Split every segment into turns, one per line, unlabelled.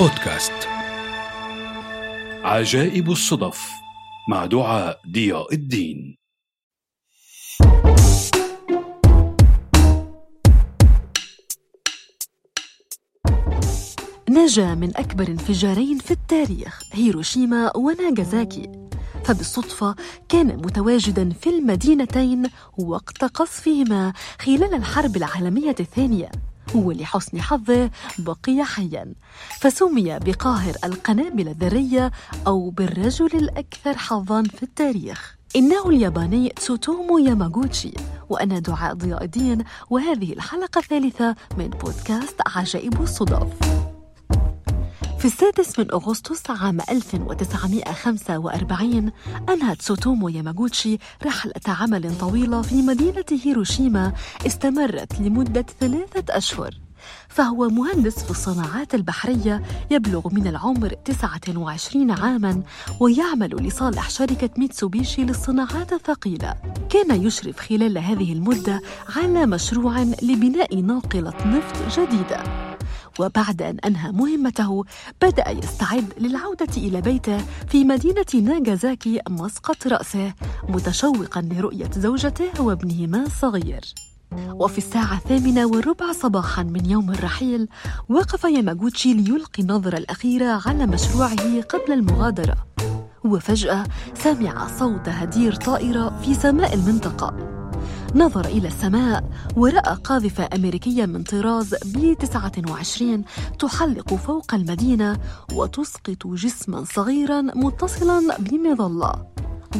بودكاست. عجائب الصدف مع دعاء ضياء الدين.
نجا من أكبر انفجارين في التاريخ هيروشيما وناغازاكي. فبالصدفة كان متواجدا في المدينتين وقت قصفهما خلال الحرب العالمية الثانية. ولحسن حظه بقي حيا. فسمي بقاهر القنابل الذرية أو بالرجل الأكثر حظا في التاريخ. إنه الياباني تسوتومو ياماغوتشي وأنا دعاء ضياء الدين وهذه الحلقة الثالثة من بودكاست عجائب الصدف. في السادس من أغسطس عام 1945 أنهت سوتومو ياماغوتشي رحلة عمل طويلة في مدينة هيروشيما استمرت لمدة ثلاثة أشهر. فهو مهندس في الصناعات البحرية يبلغ من العمر 29 عاما ويعمل لصالح شركة ميتسوبيشي للصناعات الثقيلة. كان يشرف خلال هذه المدة على مشروع لبناء ناقلة نفط جديدة. وبعد أن أنهى مهمته بدأ يستعد للعودة إلى بيته في مدينة ناغازاكي مسقط رأسه متشوقا لرؤية زوجته وابنهما الصغير وفي الساعة الثامنة والربع صباحا من يوم الرحيل وقف ياماغوتشي ليلقي النظرة الأخيرة على مشروعه قبل المغادرة. وفجأة سمع صوت هدير طائرة في سماء المنطقة. نظر إلى السماء ورأى قاذفة أمريكية من طراز بي 29 تحلق فوق المدينة وتسقط جسما صغيرا متصلا بمظلة.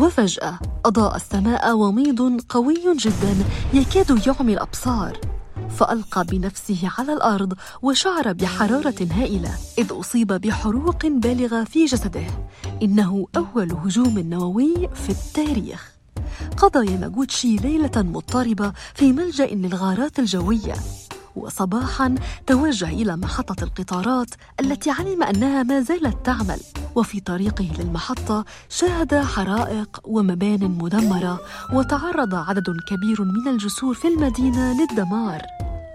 وفجأة أضاء السماء وميض قوي جدا يكاد يعمي الأبصار. فألقى بنفسه على الأرض وشعر بحرارة هائلة إذ أصيب بحروق بالغة في جسده. إنه أول هجوم نووي في التاريخ. قضى ياماغوتشي ليلة مضطربة في ملجأ للغارات الجوية. وصباحا توجه إلى محطة القطارات التي علم أنها ما زالت تعمل. وفي طريقه للمحطة شاهد حرائق ومبان مدمرة وتعرض عدد كبير من الجسور في المدينة للدمار.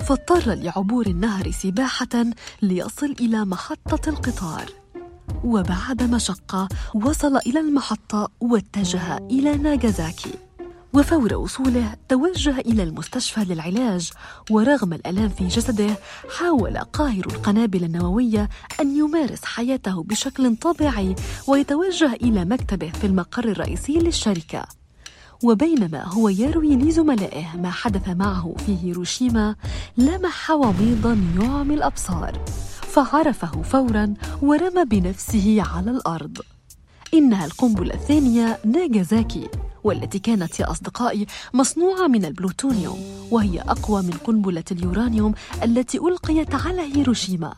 فاضطر لعبور النهر سباحة ليصل إلى محطة القطار. وبعد مشقة وصل إلى المحطة واتجه إلى ناغازاكي. وفور وصوله توجه إلى المستشفى للعلاج ورغم الألام في جسده حاول قاهر القنابل النووية أن يمارس حياته بشكل طبيعي ويتوجه إلى مكتبه في المقر الرئيسي للشركة. وبينما هو يروي لزملائه ما حدث معه في هيروشيما لمح وميضا يعمي الأبصار فعرفه فورا ورمى بنفسه على الأرض. إنها القنبلة الثانية ناجازاكي. والتي كانت يا أصدقائي مصنوعة من البلوتونيوم وهي أقوى من قنبلة اليورانيوم التي ألقيت على هيروشيما.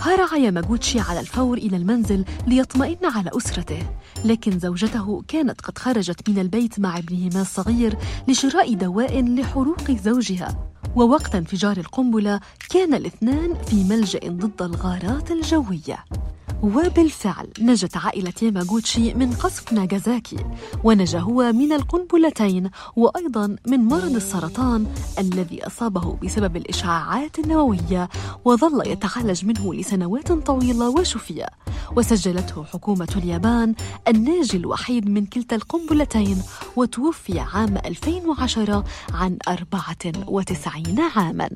هرع ياماغوتشي على الفور إلى المنزل ليطمئن على أسرته لكن زوجته كانت قد خرجت من البيت مع ابنهما الصغير لشراء دواء لحروق زوجها. ووقت انفجار القنبلة كان الاثنان في ملجأ ضد الغارات الجوية. وبالفعل نجت عائلة ياماغوتشي من قصف ناغازاكي ونجا هو من القنبلتين وأيضا من مرض السرطان الذي أصابه بسبب الإشعاعات النووية وظل يتعالج منه لسنوات طويلة وشفي وسجلته حكومة اليابان الناجي الوحيد من كلتا القنبلتين وتوفي عام 2010 عن 94 عاماً.